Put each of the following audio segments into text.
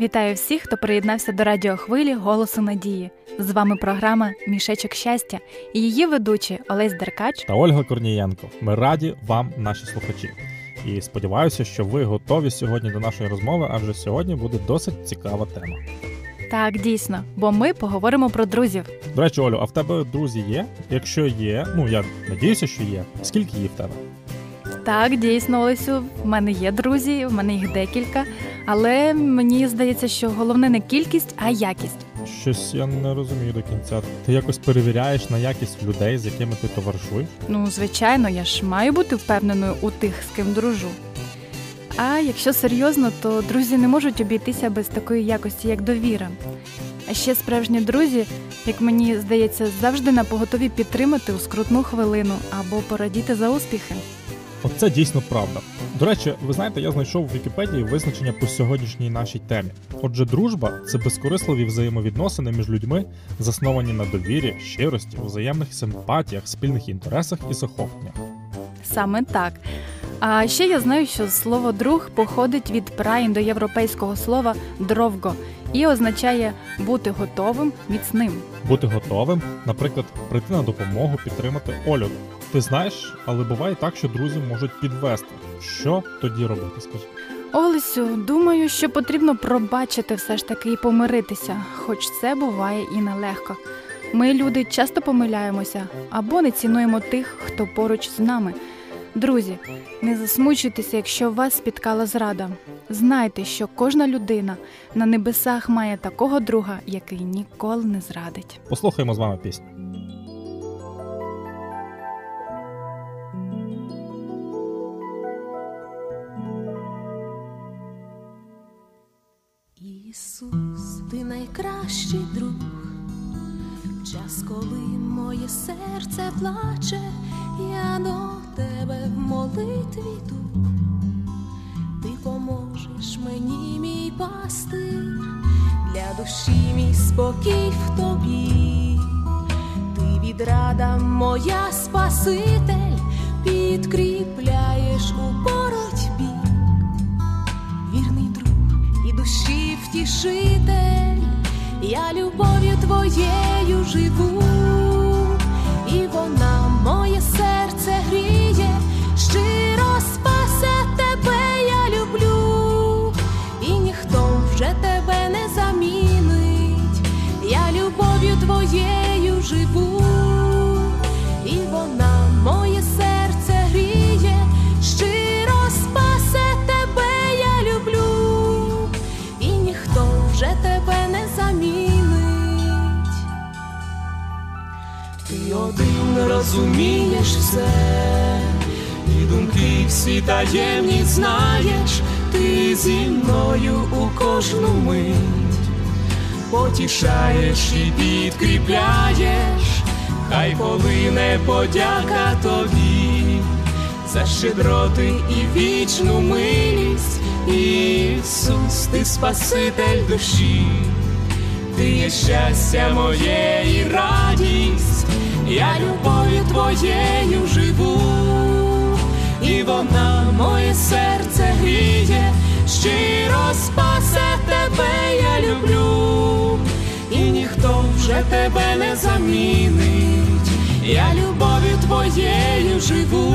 Вітаю всіх, хто приєднався до радіохвилі Голосу Надії. З вами програма Мішечок щастя і її ведучі Олесь Деркач та Ольга Корнієнко. Ми раді вам, наші слухачі. І сподіваюся, що ви готові сьогодні до нашої розмови, адже сьогодні буде досить цікава тема. Так, дійсно, бо ми поговоримо про друзів. До речі, Олю, а в тебе друзі є? Якщо є, ну я надіюся, що є. Скільки їх в тебе? Так, дійсно, Олесю, в мене є друзі, в мене їх декілька, але мені здається, що головне не кількість, а якість. Щось я не розумію до кінця. Ти якось перевіряєш на якість людей, з якими ти товаришуєш? Ну, звичайно, я ж маю бути впевненою у тих, з ким дружу. А якщо серйозно, то друзі не можуть обійтися без такої якості, як довіра. А ще справжні друзі, як мені здається, завжди на поготові підтримати у скрутну хвилину або порадіти за успіхи. Оце дійсно правда. До речі, ви знаєте, я знайшов в Вікіпедії визначення по сьогоднішній нашій темі. Отже, дружба це безкорисливі взаємовідносини між людьми, засновані на довірі, щирості, взаємних симпатіях, спільних інтересах і захопленнях. Саме так. А ще я знаю, що слово друг походить від праіндоєвропейського слова дровго і означає бути готовим, міцним. Бути готовим, наприклад, прийти на допомогу, підтримати Олю. Ти знаєш, але буває так, що друзі можуть підвести. Що тоді робити? Скажи. Олесю, думаю, що потрібно пробачити все ж таки і помиритися, хоч це буває і нелегко. Ми, люди, часто помиляємося або не цінуємо тих, хто поруч з нами. Друзі, не засмучуйтеся, якщо вас спіткала зрада. Знайте, що кожна людина на небесах має такого друга, який ніколи не зрадить. Послухаємо з вами пісню. Найкращий друг, час, коли моє серце плаче, я до тебе в молитві йду. Ти поможеш мені, мій пастир, для душі мій спокій в тобі, ти відрада моя Спаситель, підкріпляєш у боротьбі, вірний друг і душі втішитель, я любов'ю твоєю живу, і вона моє серце гріє, один розумієш все, і думки всі таємні знаєш, ти зі мною у кожну мить потішаєш і підкріпляєш, хай полине подяка тобі за щедроти і вічну милість, Ісус, ти Спаситель душі, ти є щастя моє і радість, я любов'ю твоєю живу, і вона моє серце гріє, щиро спасе тебе, я люблю, і ніхто вже тебе не замінить, я любов'ю твоєю живу,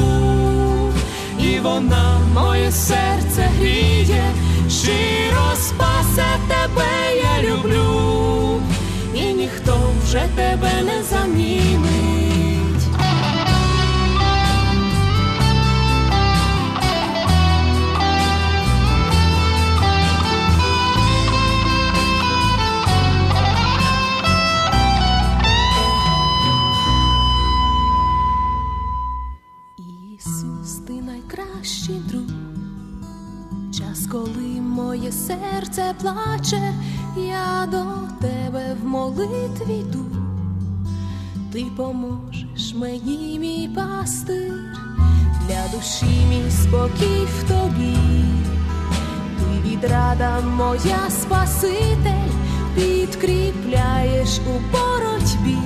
і вона моє серце гріє, щиро спасе тебе, я люблю, і ніхто вже тебе не замінить. Ісус, ти найкращий друг, час, коли моє серце плаче, я до тебе в молитві йду, ти поможеш мені, мій пастир, для душі мій спокій в тобі, ти відрада моя Спаситель, підкріпляєш у боротьбі,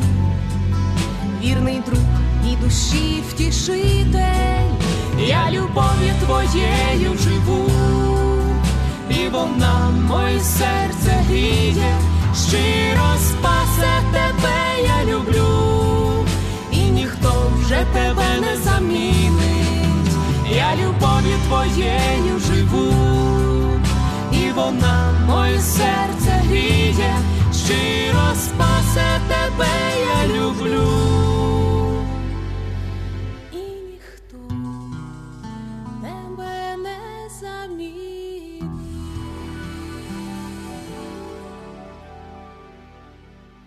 вірний друг і душі втішитель, я любов'ю твоєю живу, і вона моє серце гріє, щиро спасе тебе, я люблю, і ніхто вже тебе не замінить. Я любов'ю твоєю живу, і вона моє серце гріє, щиро спасе тебе, я люблю.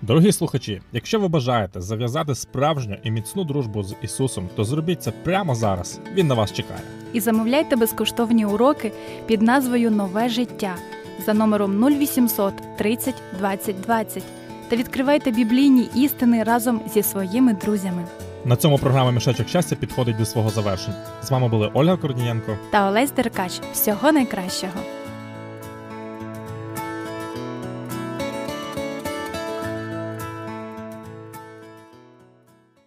Дорогі слухачі, якщо ви бажаєте зав'язати справжню і міцну дружбу з Ісусом, то зробіть це прямо зараз. Він на вас чекає. І замовляйте безкоштовні уроки під назвою Нове життя за номером 0800 30 20 20 та відкривайте біблійні істини разом зі своїми друзями. На цьому програма Мішечок щастя підходить до свого завершення. З вами були Ольга Корнієнко. Та Олесь Деркач. Всього найкращого!